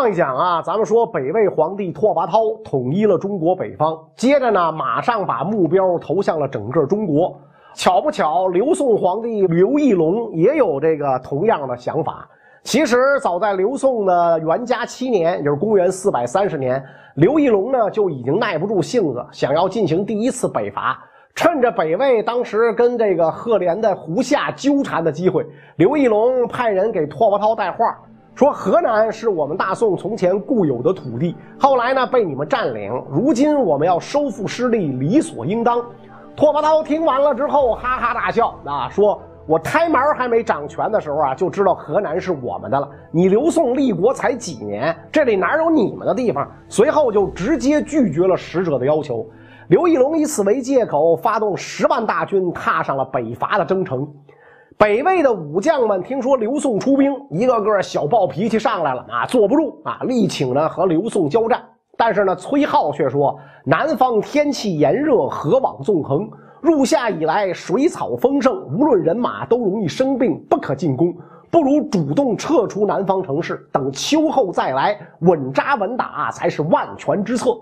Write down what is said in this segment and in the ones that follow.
上一讲啊，咱们说北魏皇帝拓跋焘统一了中国北方，接着呢，马上把目标投向了整个中国。巧不巧，刘宋皇帝刘义隆也有这个同样的想法。其实早在刘宋的元嘉七年，也就是公元四百三十年，刘义隆呢就已经耐不住性子，想要进行第一次北伐。趁着北魏当时跟这个赫连的胡夏纠缠的机会，刘义隆派人给拓跋焘带话。说河南是我们大宋从前固有的土地，后来呢被你们占领，如今我们要收复失地，理所应当。拓跋焘听完了之后，哈哈大笑啊，说我胎毛还没长全的时候啊，就知道河南是我们的了。你刘宋立国才几年，这里哪有你们的地方？随后就直接拒绝了使者的要求。刘义隆以此为借口，发动十万大军，踏上了北伐的征程。北魏的武将们听说刘宋出兵，一个个小暴脾气上来了啊，坐不住啊，力请呢和刘宋交战。但是呢，崔浩却说南方天气炎热，河网纵横，入夏以来水草丰盛，无论人马都容易生病，不可进攻。不如主动撤出南方城市，等秋后再来，稳扎稳打才是万全之策。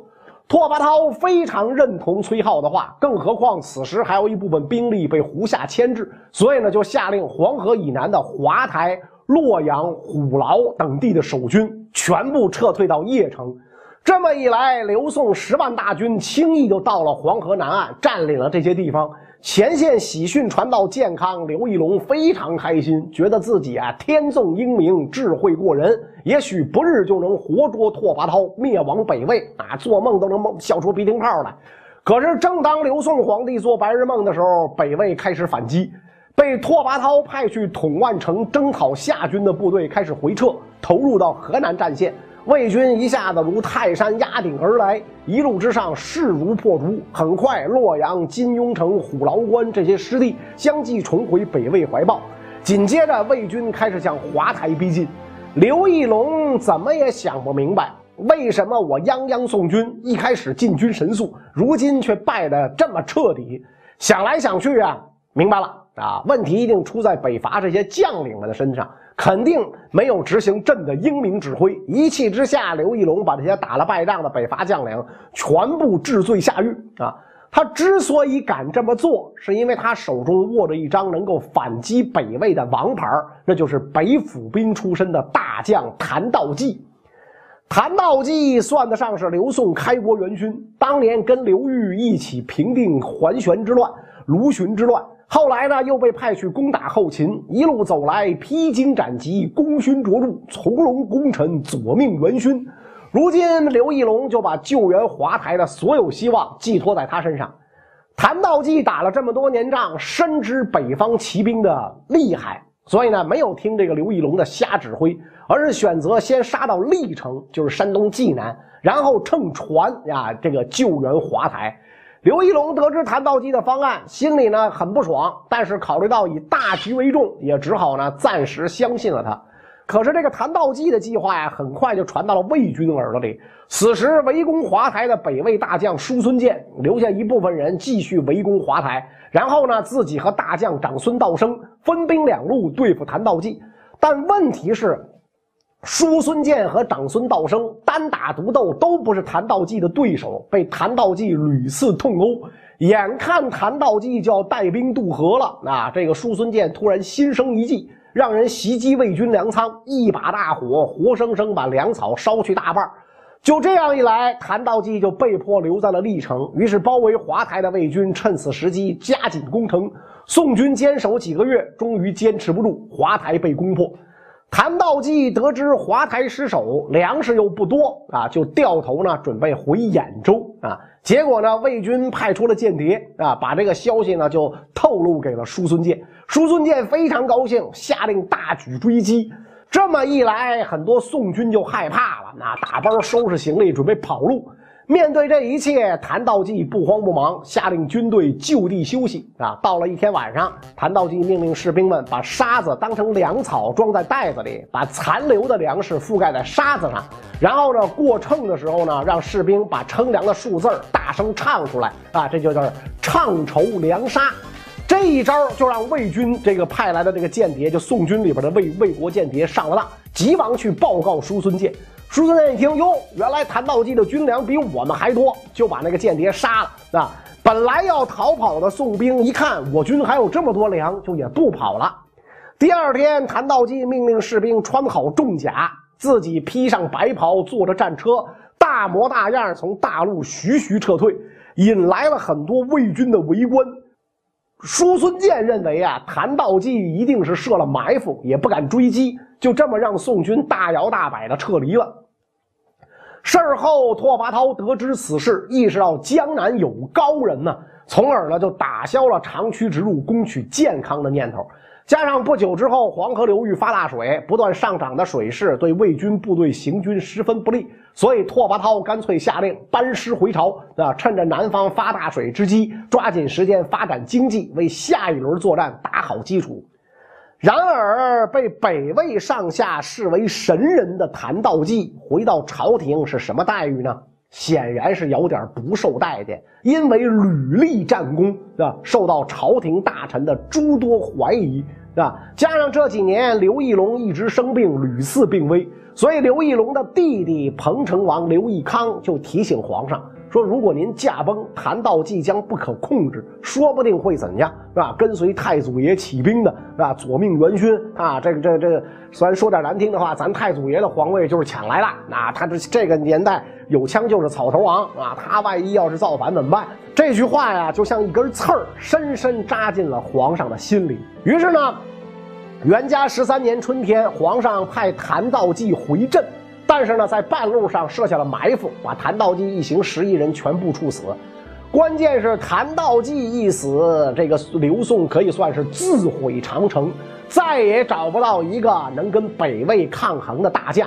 拓跋焘非常认同崔浩的话，更何况此时还有一部分兵力被胡夏牵制，所以呢，就下令黄河以南的华台、洛阳、虎牢等地的守军全部撤退到邺城。这么一来，刘宋十万大军轻易就到了黄河南岸，占领了这些地方。前线喜讯传到健康，刘义隆非常开心，觉得自己啊天纵英明，智慧过人，也许不日就能活捉拓跋焘，灭亡北魏啊！做梦都能梦笑出鼻涕泡来。可是，正当刘宋皇帝做白日梦的时候，北魏开始反击，被拓跋焘派去统万城征讨夏军的部队开始回撤，投入到河南战线。魏军一下子如泰山压顶而来，一路之上势如破竹。很快，洛阳、金庸城、虎牢关这些失地相继重回北魏怀抱。紧接着，魏军开始向华台逼近。刘义隆怎么也想不明白，为什么我泱泱宋军一开始进军神速，如今却败得这么彻底？想来想去啊，明白了啊，问题一定出在北伐这些将领们的身上。肯定没有执行朕的英明指挥，一气之下，刘义隆把这些打了败仗的北伐将领全部治罪下狱啊！他之所以敢这么做，是因为他手中握着一张能够反击北魏的王牌，那就是北府兵出身的大将谭道济。谭道济算得上是刘宋开国元勋，当年跟刘裕一起平定桓玄之乱、卢循之乱。后来呢，又被派去攻打后秦，一路走来，披荆斩棘，功勋卓著，从龙功臣，左命元勋。如今刘义隆就把救援华台的所有希望寄托在他身上。谭道济打了这么多年仗，深知北方骑兵的厉害，所以呢，没有听这个刘义隆的瞎指挥，而是选择先杀到历城，就是山东济南，然后乘船呀，这个救援华台。刘义隆得知谭道济的方案，心里呢很不爽，但是考虑到以大局为重，也只好呢暂时相信了他。可是这个谭道济的计划呀，很快就传到了魏军耳朵里。此时围攻华台的北魏大将叔孙建，留下一部分人继续围攻华台，然后呢自己和大将长孙道生分兵两路对付谭道济。但问题是。叔孙建和长孙道生单打独斗都不是谭道济的对手，被谭道济屡次痛殴。眼看谭道济就要带兵渡河了，啊，这个叔孙建突然心生一计，让人袭击魏军粮仓，一把大火活生生把粮草烧去大半。就这样一来，谭道济就被迫留在了历城。于是，包围华台的魏军趁此时机加紧攻城。宋军坚守几个月，终于坚持不住，华台被攻破。谭道济得知华台失守，粮食又不多啊，就掉头呢，准备回兖州啊。结果呢，魏军派出了间谍啊，把这个消息呢就透露给了叔孙建。叔孙建非常高兴，下令大举追击。这么一来，很多宋军就害怕了，那打包收拾行李，准备跑路。面对这一切，谭道济不慌不忙，下令军队就地休息。啊，到了一天晚上，谭道济命令士兵们把沙子当成粮草装在袋子里，把残留的粮食覆盖在沙子上，然后呢，过秤的时候呢，让士兵把称量的数字大声唱出来。啊，这就叫唱筹粮沙。这一招就让魏军这个派来的这个间谍，就宋军里边的魏魏国间谍上了当，急忙去报告叔孙建。叔孙坚一听，哟，原来谭道济的军粮比我们还多，就把那个间谍杀了。啊，本来要逃跑的宋兵一看我军还有这么多粮，就也不跑了。第二天，谭道济命令士兵穿好重甲，自己披上白袍，坐着战车，大模大样从大路徐徐撤退，引来了很多魏军的围观。叔孙建认为啊，谭道济一定是设了埋伏，也不敢追击，就这么让宋军大摇大摆的撤离了。事后，拓跋焘得知此事，意识到江南有高人呢，从而呢就打消了长驱直入、攻取建康的念头。加上不久之后黄河流域发大水，不断上涨的水势对魏军部队行军十分不利，所以拓跋焘干脆下令班师回朝，啊，趁着南方发大水之机，抓紧时间发展经济，为下一轮作战打好基础。然而，被北魏上下视为神人的谭道济回到朝廷是什么待遇呢？显然是有点不受待见，因为屡立战功，啊，受到朝廷大臣的诸多怀疑，啊，加上这几年刘义隆一直生病，屡次病危，所以刘义隆的弟弟彭城王刘义康就提醒皇上。说：“如果您驾崩，谭道济将不可控制，说不定会怎样，是吧？跟随太祖爷起兵的，是吧？左命元勋啊，这个、这个、这个，虽然说点难听的话，咱太祖爷的皇位就是抢来的。啊，他这这个年代有枪就是草头王啊，他万一要是造反怎么办？这句话呀，就像一根刺儿，深深扎进了皇上的心里。于是呢，元嘉十三年春天，皇上派谭道济回镇。”但是呢，在半路上设下了埋伏，把谭道济一行十亿人全部处死。关键是谭道济一死，这个刘宋可以算是自毁长城，再也找不到一个能跟北魏抗衡的大将。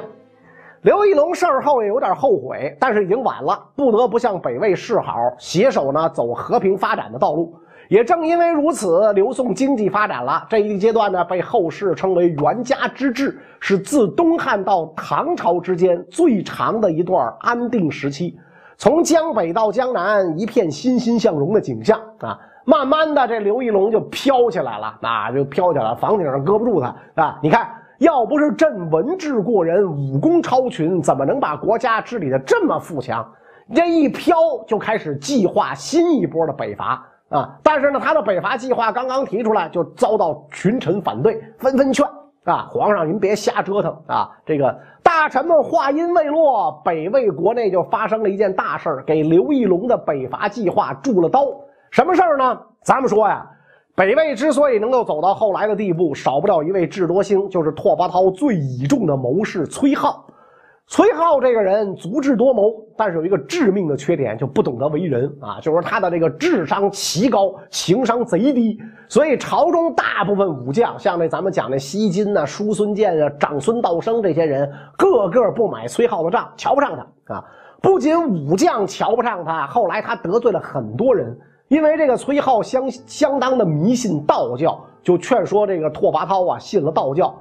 刘义隆事后也有点后悔，但是已经晚了，不得不向北魏示好，携手呢走和平发展的道路。也正因为如此，刘宋经济发展了这一阶段呢，被后世称为元嘉之治，是自东汉到唐朝之间最长的一段安定时期。从江北到江南，一片欣欣向荣的景象啊！慢慢的，这刘义隆就飘起来了，啊，就飘起来了，房顶上搁不住他啊！你看，要不是朕文治过人，武功超群，怎么能把国家治理的这么富强？这一飘，就开始计划新一波的北伐。啊！但是呢，他的北伐计划刚刚提出来，就遭到群臣反对，纷纷劝啊，皇上您别瞎折腾啊！这个大臣们话音未落，北魏国内就发生了一件大事给刘义隆的北伐计划注了刀。什么事儿呢？咱们说呀，北魏之所以能够走到后来的地步，少不了一位智多星，就是拓跋焘最倚重的谋士崔浩。崔浩这个人足智多谋，但是有一个致命的缺点，就不懂得为人啊。就是他的这个智商奇高，情商贼低。所以朝中大部分武将，像那咱们讲的西金呐、叔孙建啊、长孙道生这些人，个个不买崔浩的账，瞧不上他啊。不仅武将瞧不上他，后来他得罪了很多人，因为这个崔浩相相当的迷信道教，就劝说这个拓跋焘啊信了道教。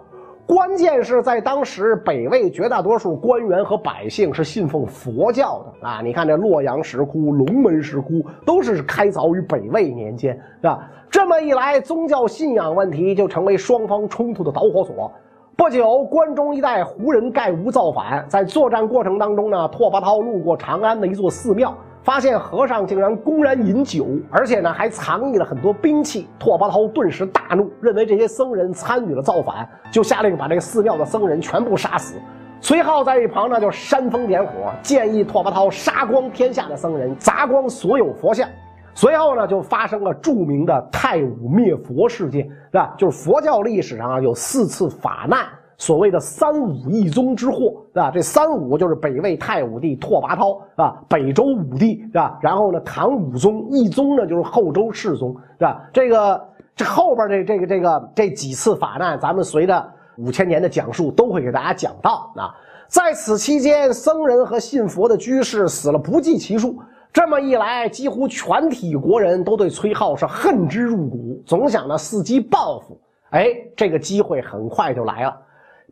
关键是在当时，北魏绝大多数官员和百姓是信奉佛教的啊！你看这洛阳石窟、龙门石窟都是开凿于北魏年间，是吧？这么一来，宗教信仰问题就成为双方冲突的导火索。不久，关中一带胡人盖吴造反，在作战过程当中呢，拓跋焘路过长安的一座寺庙。发现和尚竟然公然饮酒，而且呢还藏匿了很多兵器。拓跋焘顿时大怒，认为这些僧人参与了造反，就下令把这个寺庙的僧人全部杀死。崔浩在一旁呢就煽风点火，建议拓跋焘杀光天下的僧人，砸光所有佛像。随后呢就发生了著名的太武灭佛事件，是吧？就是佛教历史上啊有四次法难。所谓的三武一宗之祸，是吧？这三武就是北魏太武帝拓跋焘，啊，北周武帝，是吧？然后呢，唐武宗，一宗呢就是后周世宗，是吧？这个这后边这这个这个这几次法难，咱们随着五千年的讲述都会给大家讲到啊。在此期间，僧人和信佛的居士死了不计其数。这么一来，几乎全体国人都对崔浩是恨之入骨，总想着伺机报复。哎，这个机会很快就来了。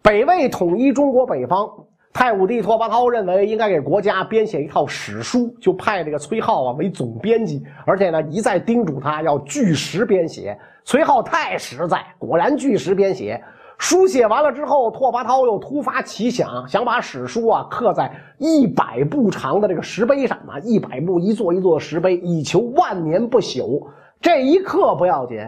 北魏统一中国北方，太武帝拓跋焘认为应该给国家编写一套史书，就派这个崔浩啊为总编辑，而且呢一再叮嘱他要据实编写。崔浩太实在，果然据实编写。书写完了之后，拓跋焘又突发奇想，想把史书啊刻在一百步长的这个石碑上啊，一百步一座一座的石碑，以求万年不朽。这一刻不要紧，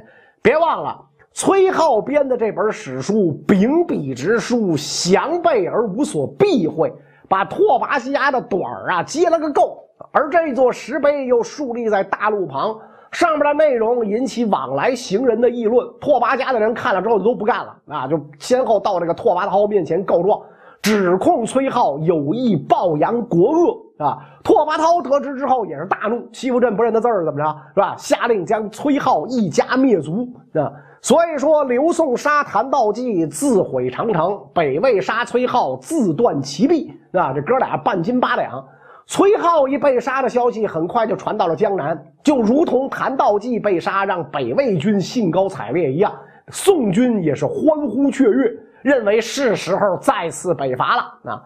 别忘了崔浩编的这本史书秉笔直书，详备而无所避讳，把拓跋西牙的短儿啊接了个够。而这座石碑又竖立在大路旁，上面的内容引起往来行人的议论。拓跋家的人看了之后就都不干了，啊，就先后到这个拓跋焘面前告状，指控崔浩有意暴扬国恶。啊！拓跋焘得知之后也是大怒，欺负朕不认得字儿怎么着？是吧？下令将崔浩一家灭族。啊！所以说，刘宋杀谭道济，自毁长城；北魏杀崔浩，自断其臂。啊！这哥俩半斤八两。崔浩一被杀的消息很快就传到了江南，就如同谭道济被杀让北魏军兴高采烈一样，宋军也是欢呼雀跃，认为是时候再次北伐了。啊！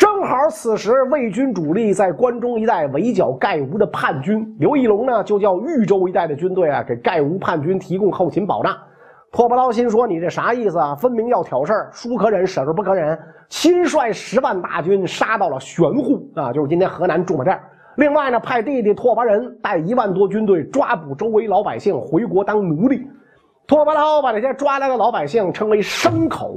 正好此时，魏军主力在关中一带围剿盖吴的叛军，刘义隆呢就叫豫州一带的军队啊，给盖吴叛军提供后勤保障。拓跋焘心说：“你这啥意思啊？分明要挑事儿，书可忍，婶儿不可忍。”亲率十万大军杀到了玄户啊，就是今天河南驻马店。另外呢，派弟弟拓跋仁带一万多军队抓捕周围老百姓，回国当奴隶。拓跋焘把这些抓来的老百姓称为牲口，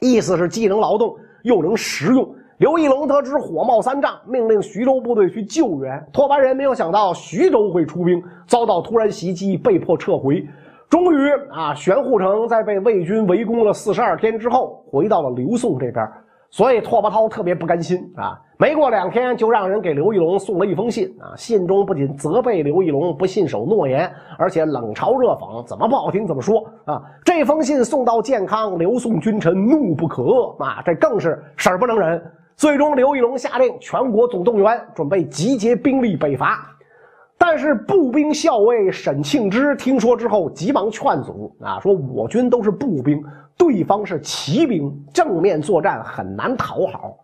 意思是既能劳动。又能食用。刘义隆得知火冒三丈，命令徐州部队去救援。拓跋仁没有想到徐州会出兵，遭到突然袭击，被迫撤回。终于啊，玄户城在被魏军围攻了四十二天之后，回到了刘宋这边。所以拓跋焘特别不甘心啊！没过两天，就让人给刘义隆送了一封信啊。信中不仅责备刘义隆不信守诺言，而且冷嘲热讽，怎么不好听怎么说啊。这封信送到建康，刘宋君臣怒不可遏啊，这更是事儿不能忍。最终，刘义隆下令全国总动员，准备集结兵力北伐。但是步兵校尉沈庆之听说之后，急忙劝阻啊，说我军都是步兵。对方是骑兵，正面作战很难讨好。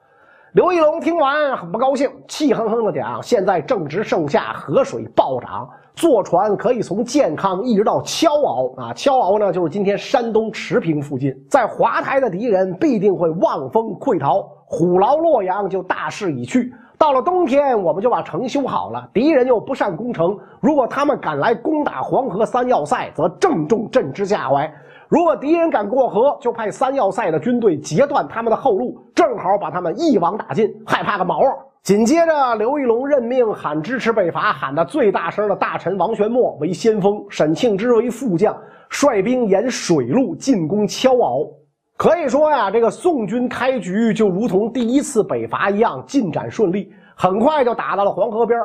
刘义隆听完很不高兴，气哼哼的讲：“现在正值盛夏，河水暴涨，坐船可以从健康一直到敲鳌啊。敲鳌呢，就是今天山东持平附近。在华台的敌人必定会望风溃逃，虎牢洛阳就大势已去。到了冬天，我们就把城修好了。敌人又不善攻城，如果他们敢来攻打黄河三要塞，则正中朕之下怀。”如果敌人敢过河，就派三要塞的军队截断他们的后路，正好把他们一网打尽，害怕个毛啊！紧接着，刘义隆任命喊支持北伐喊得最大声的大臣王玄谟为先锋，沈庆之为副将，率兵沿水路进攻敲鳌。可以说呀，这个宋军开局就如同第一次北伐一样，进展顺利，很快就打到了黄河边。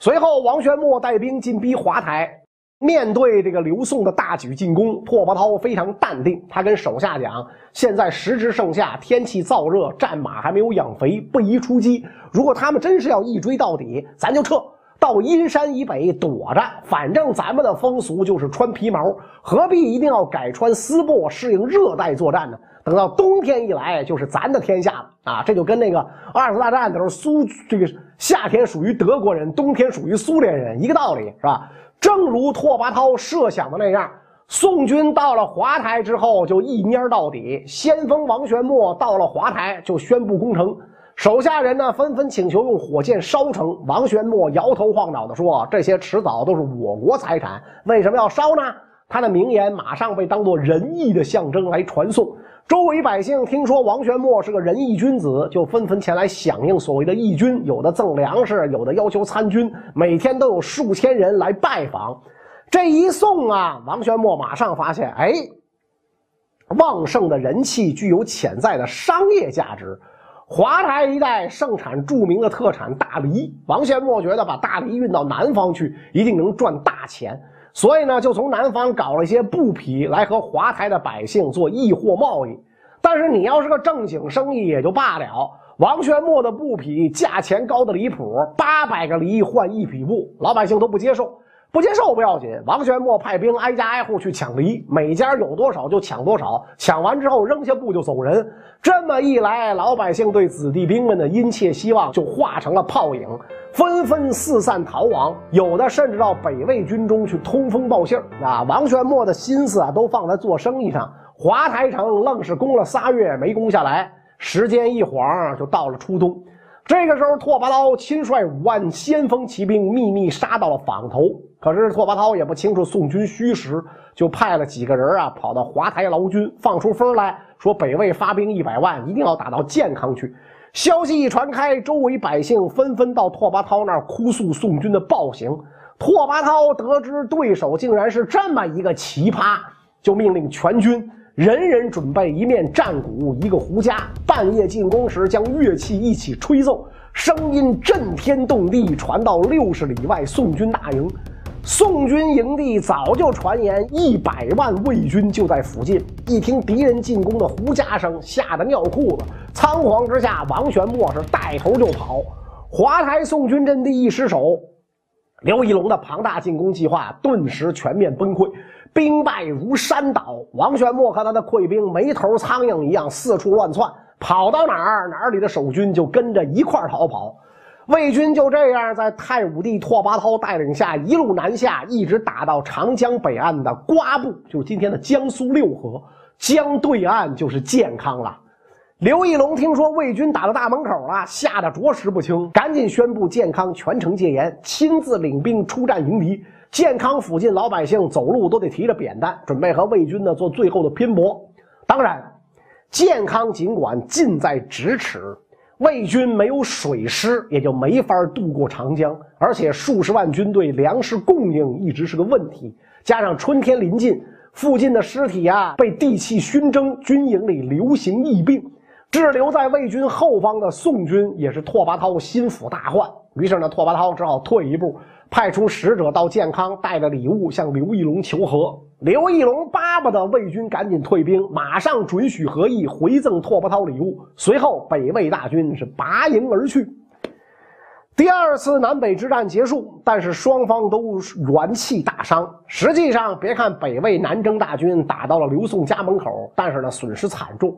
随后，王玄谟带兵进逼华台。面对这个刘宋的大举进攻，拓跋焘非常淡定。他跟手下讲：“现在时值盛夏，天气燥热，战马还没有养肥，不宜出击。如果他们真是要一追到底，咱就撤到阴山以北躲着。反正咱们的风俗就是穿皮毛，何必一定要改穿丝布适应热带作战呢？等到冬天一来，就是咱的天下了啊！这就跟那个二次大战的时候，苏这个夏天属于德国人，冬天属于苏联人，一个道理，是吧？”正如拓跋焘设想的那样，宋军到了华台之后就一蔫到底。先锋王玄谟到了华台就宣布攻城，手下人呢纷纷请求用火箭烧城。王玄谟摇头晃脑地说：“这些迟早都是我国财产，为什么要烧呢？”他的名言马上被当作仁义的象征来传颂。周围百姓听说王玄谟是个仁义君子，就纷纷前来响应所谓的义军，有的赠粮食，有的要求参军，每天都有数千人来拜访。这一送啊，王玄谟马上发现，哎，旺盛的人气具有潜在的商业价值。华台一带盛产著名的特产大梨，王玄谟觉得把大梨运到南方去，一定能赚大钱。所以呢，就从南方搞了一些布匹来和华台的百姓做易货贸易。但是你要是个正经生意也就罢了，王玄谟的布匹价钱高的离谱，八百个梨换一匹布，老百姓都不接受。不接受不要紧，王玄谟派兵挨家挨户去抢梨，每家有多少就抢多少，抢完之后扔下布就走人。这么一来，老百姓对子弟兵们的殷切希望就化成了泡影，纷纷四散逃亡，有的甚至到北魏军中去通风报信儿。啊，王玄谟的心思啊都放在做生意上，华台城愣是攻了仨月没攻下来，时间一晃就到了初冬。这个时候，拓跋焘亲率五万先锋骑兵秘密杀到了坊头。可是拓跋焘也不清楚宋军虚实，就派了几个人啊，跑到华台劳军，放出风来说北魏发兵一百万，一定要打到建康去。消息一传开，周围百姓纷纷到拓跋焘那儿哭诉宋军的暴行。拓跋焘得知对手竟然是这么一个奇葩，就命令全军人人准备一面战鼓，一个胡笳。半夜进攻时，将乐器一起吹奏，声音震天动地，传到六十里外宋军大营。宋军营地早就传言一百万魏军就在附近，一听敌人进攻的胡笳声，吓得尿裤子。仓皇之下，王玄谟是带头就跑。华台宋军阵地一失守，刘义隆的庞大进攻计划顿时全面崩溃，兵败如山倒。王玄谟和他的溃兵没头苍蝇一样四处乱窜，跑到哪儿哪里的守军就跟着一块逃跑。魏军就这样在太武帝拓跋焘带领下一路南下，一直打到长江北岸的瓜埠，就是今天的江苏六合。江对岸就是健康了。刘义隆听说魏军打到大门口了，吓得着实不轻，赶紧宣布健康全城戒严，亲自领兵出战迎敌。健康附近老百姓走路都得提着扁担，准备和魏军呢做最后的拼搏。当然，健康尽管近在咫尺。魏军没有水师，也就没法渡过长江，而且数十万军队粮食供应一直是个问题。加上春天临近，附近的尸体啊被地气熏蒸，军营里流行疫病。滞留在魏军后方的宋军也是拓跋焘心腹大患。于是呢，拓跋焘只好退一步，派出使者到建康，带着礼物向刘义隆求和。刘义隆巴不得魏军赶紧退兵，马上准许和议，回赠拓跋焘礼物。随后，北魏大军是拔营而去。第二次南北之战结束，但是双方都元气大伤。实际上，别看北魏南征大军打到了刘宋家门口，但是呢，损失惨重。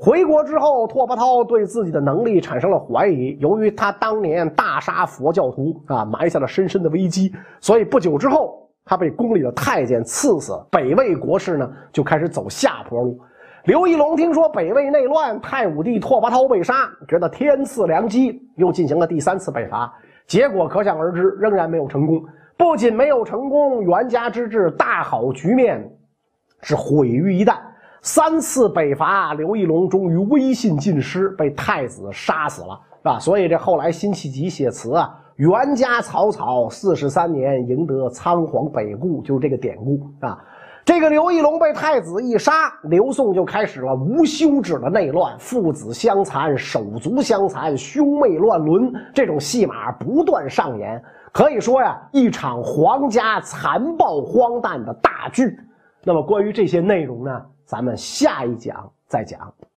回国之后，拓跋焘对自己的能力产生了怀疑。由于他当年大杀佛教徒啊，埋下了深深的危机，所以不久之后。他被宫里的太监赐死，北魏国势呢就开始走下坡路。刘义隆听说北魏内乱，太武帝拓跋焘被杀，觉得天赐良机，又进行了第三次北伐，结果可想而知，仍然没有成功。不仅没有成功，袁家之治大好局面是毁于一旦。三次北伐，刘义隆终于威信尽失，被太子杀死了，是吧？所以这后来辛弃疾写词啊。袁家草草，四十三年赢得仓皇北顾，就是这个典故啊。这个刘义隆被太子一杀，刘宋就开始了无休止的内乱，父子相残，手足相残，兄妹乱伦，这种戏码不断上演，可以说呀，一场皇家残暴荒诞的大剧。那么，关于这些内容呢，咱们下一讲再讲。